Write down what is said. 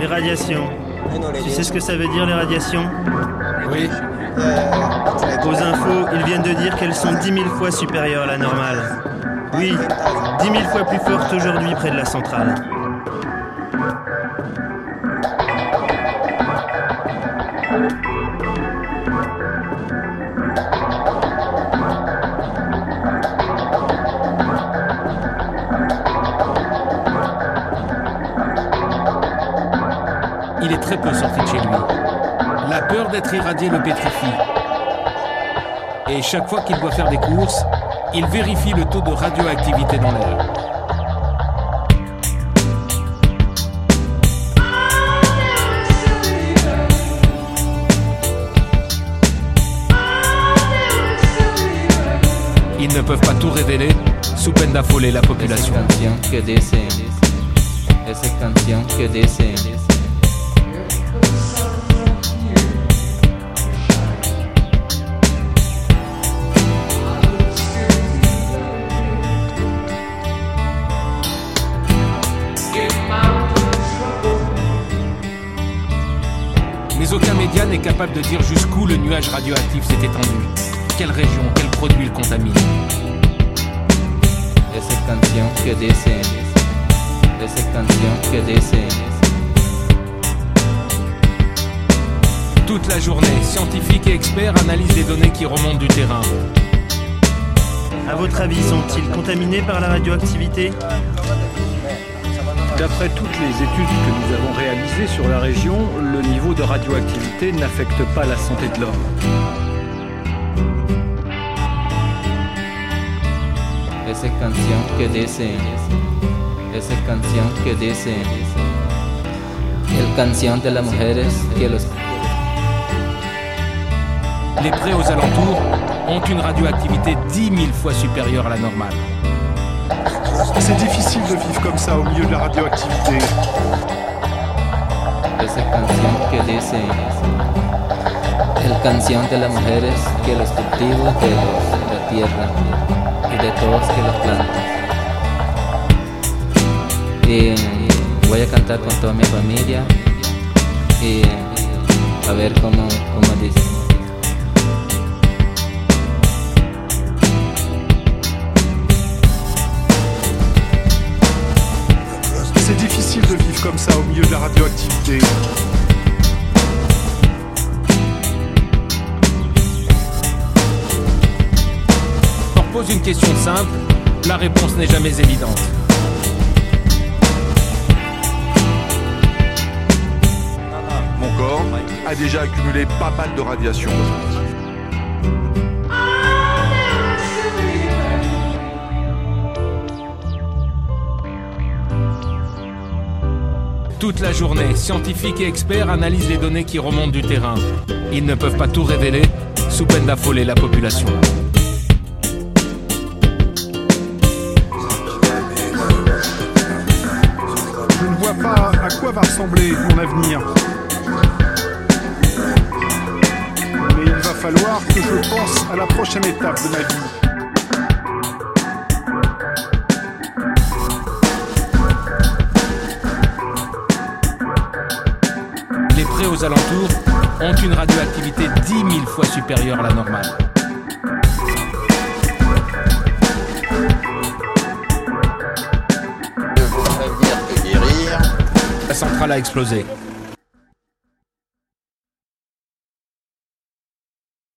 Les radiations. Tu sais ce que ça veut dire les radiations Oui. Aux infos, ils viennent de dire qu'elles sont 10 000 fois supérieures à la normale. Oui, 10 000 fois plus fortes aujourd'hui près de la centrale. Très peu sorti de chez lui. La peur d'être irradié le pétrifie. Et chaque fois qu'il doit faire des courses, il vérifie le taux de radioactivité dans l'air. Ils ne peuvent pas tout révéler sous peine d'affoler la population. que n'est capable de dire jusqu'où le nuage radioactif s'est étendu. Quelle région, quel produit le contamine? que que Toute la journée, scientifiques et experts analysent les données qui remontent du terrain. À votre avis, sont-ils contaminés par la radioactivité? D'après toutes les études que nous avons réalisées sur la région, le niveau de radioactivité n'affecte pas la santé de l'homme. esa canción que dice, esa canción que dice, el canción de las mujeres que los Les prés aux alentours ont une radioactivité 10 000 fois supérieure à la normale. C'est difficile de vivre comme ça au milieu de la radioactivité. esa canción que dice el canción de las mujeres que los cultivos de la tierra y de todos que los plantan y voy a cantar con toda mi familia y a ver cómo, cómo dice difficile de vivre comme ça au milieu de la radioactivité. On pose une question simple, la réponse n'est jamais évidente. Mon corps a déjà accumulé pas mal de radiation. Toute la journée, scientifiques et experts analysent les données qui remontent du terrain. Ils ne peuvent pas tout révéler, sous peine d'affoler la population. Je ne vois pas à quoi va ressembler mon avenir. Mais il va falloir que je pense à la prochaine étape de ma vie. Aux alentours ont une radioactivité 10 000 fois supérieure à la normale. Je que guérir, La centrale a explosé.